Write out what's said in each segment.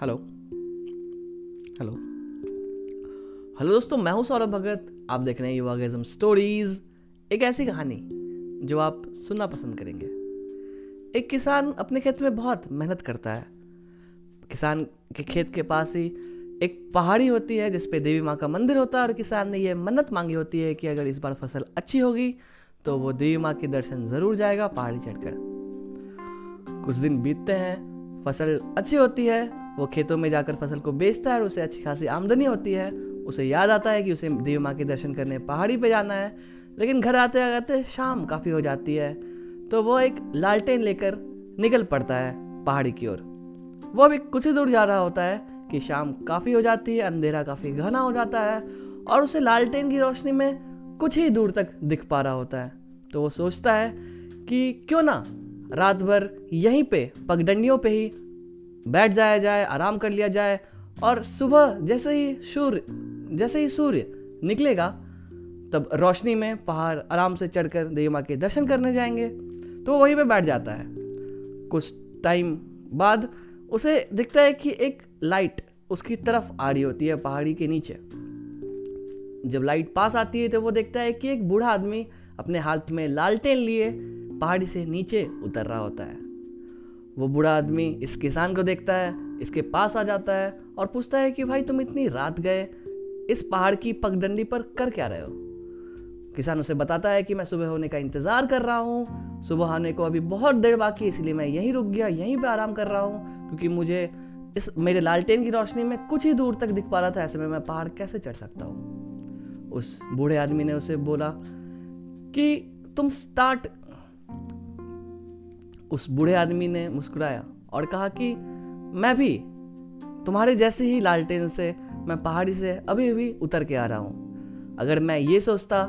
Hello. Hello. Hello दोस्तों, मैं हूँ सौरभ भगत। आप देख रहे हैं युवागजम स्टोरीज एक ऐसी कहानी जो आप सुनना पसंद करेंगे। एक किसान अपने खेत में बहुत मेहनत करता है। किसान के खेत के पास ही एक पहाड़ी होती है जिसपे देवी माँ का मंदिर होता है, और किसान ने यह मन्नत मांगी होती है कि अगर इस बार फ़सल अच्छी होगी तो वो देवी माँ के दर्शन ज़रूर जाएगा पहाड़ी चढ़कर। कुछ दिन बीतते हैं, फ़सल अच्छी होती है वो खेतों में जाकर फ़सल को बेचता है और उसे अच्छी खासी आमदनी होती है। उसे याद आता है कि उसे देवी माँ के दर्शन करने पहाड़ी पे जाना है। लेकिन घर आते आते शाम काफ़ी हो जाती है तो वो एक लालटेन लेकर निकल पड़ता है पहाड़ी की ओर। वो अभी कुछ ही दूर जा रहा होता है कि शाम काफ़ी हो जाती है, अंधेरा काफ़ी घना हो जाता है और उसे लालटेन की रोशनी में कुछ ही दूर तक दिख पा रहा होता है। तो वो सोचता है कि क्यों ना रात भर यहीं पे पगडंडियों पे ही बैठ जाया जाए, आराम कर लिया जाए और सुबह जैसे ही सूर्य जैसे ही सूर्य निकलेगा, तब रोशनी में पहाड़ आराम से चढ़कर देवी माँ के दर्शन करने जाएँगे। तो वहीं पे बैठ जाता है। कुछ टाइम बाद उसे दिखता है कि एक लाइट उसकी तरफ़ आ रही होती है पहाड़ी के नीचे। जब लाइट पास आती है तो वो देखता है कि एक बूढ़ा आदमी अपने हाथ में लालटेन लिए पहाड़ी से नीचे उतर रहा होता है। वो बूढ़ा आदमी इस किसान को देखता है, इसके पास आ जाता है और पूछता है कि, भाई, तुम इतनी रात गए, इस पहाड़ की पगडंडी पर कर क्या रहे हो? किसान उसे बताता है कि, मैं सुबह होने का इंतज़ार कर रहा हूँ, सुबह आने को अभी बहुत देर बाकी है, इसलिए मैं यहीं रुक गया, यहीं पे आराम कर रहा हूँ, क्योंकि मुझे इस, मेरे लालटेन की रोशनी में कुछ ही दूर तक दिख पा रहा था, ऐसे में मैं पहाड़ कैसे चढ़ सकता हूँ? उस बूढ़े आदमी ने उसे बोला कि, तुम स्टार्ट उस बूढ़े आदमी ने मुस्कुराया और कहा कि, मैं भी, तुम्हारे जैसे ही लालटेन से मैं पहाड़ी से अभी अभी उतर के आ रहा हूँ। अगर मैं ये सोचता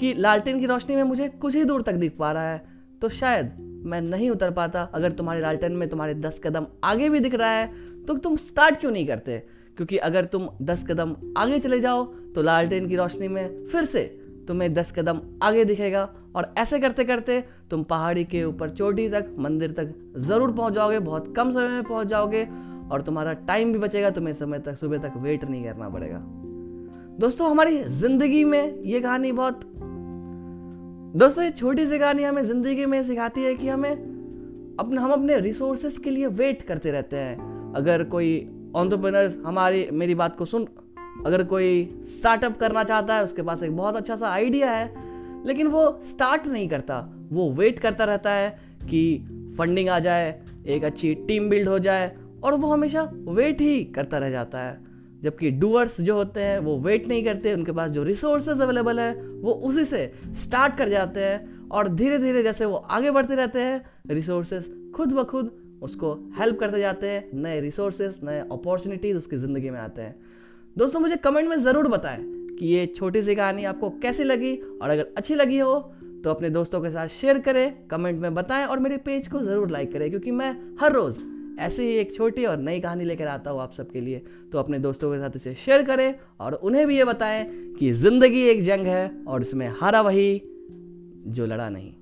कि लालटेन की रोशनी में मुझे कुछ ही दूर तक दिख पा रहा है तो शायद मैं नहीं उतर पाता। अगर तुम्हारे लालटेन में तुम्हारे दस कदम आगे भी दिख रहा है तो तुम स्टार्ट क्यों नहीं करते? क्योंकि अगर तुम दस कदम आगे चले जाओ तो लालटेन की रोशनी में फिर से तुम्हें दस कदम आगे दिखेगा और ऐसे करते करते तुम पहाड़ी के ऊपर चोटी तक, मंदिर तक ज़रूर पहुँच जाओगे, बहुत कम समय में पहुँच जाओगे और तुम्हारा टाइम भी बचेगा, तुम्हें समय तक, सुबह तक वेट नहीं करना पड़ेगा। दोस्तों, हमारी ज़िंदगी में ये कहानी बहुत दोस्तों, ये छोटी सी कहानी हमें ज़िंदगी में सिखाती है कि हमें अपने हम अपने रिसोर्सेस के लिए वेट करते रहते हैं। अगर कोई ऑन्टरप्रेनर्स हमारी मेरी बात को सुन अगर कोई स्टार्टअप करना चाहता है, उसके पास एक बहुत अच्छा सा आइडिया है, लेकिन वो स्टार्ट नहीं करता। वो वेट करता रहता है कि फंडिंग आ जाए, एक अच्छी टीम बिल्ड हो जाए, और वो हमेशा वेट ही करता रह जाता है। जबकि डूअर्स जो होते हैं, वो वेट नहीं करते, उनके पास जो रिसोर्सेज अवेलेबल है, वो उसी से स्टार्ट कर जाते हैं, और धीरे धीरे जैसे वो आगे बढ़ते रहते हैं रिसोर्सेज खुद ब खुद उसको हेल्प करते जाते हैं, नए रिसोर्सेज नए अपॉर्चुनिटीज़ उसकी ज़िंदगी में आते हैं। दोस्तों, मुझे कमेंट में ज़रूर बताएँ कि ये छोटी सी कहानी आपको कैसी लगी और अगर अच्छी लगी हो तो अपने दोस्तों के साथ शेयर करें, कमेंट में बताएँ और मेरे पेज को ज़रूर लाइक करें, क्योंकि मैं हर रोज़ ऐसे ही एक छोटी और नई कहानी लेकर आता हूँ आप सबके लिए। तो अपने दोस्तों के साथ इसे शेयर करें और उन्हें भी ये बताएँ कि ज़िंदगी एक जंग है और इसमें हारा वही जो लड़ा नहीं।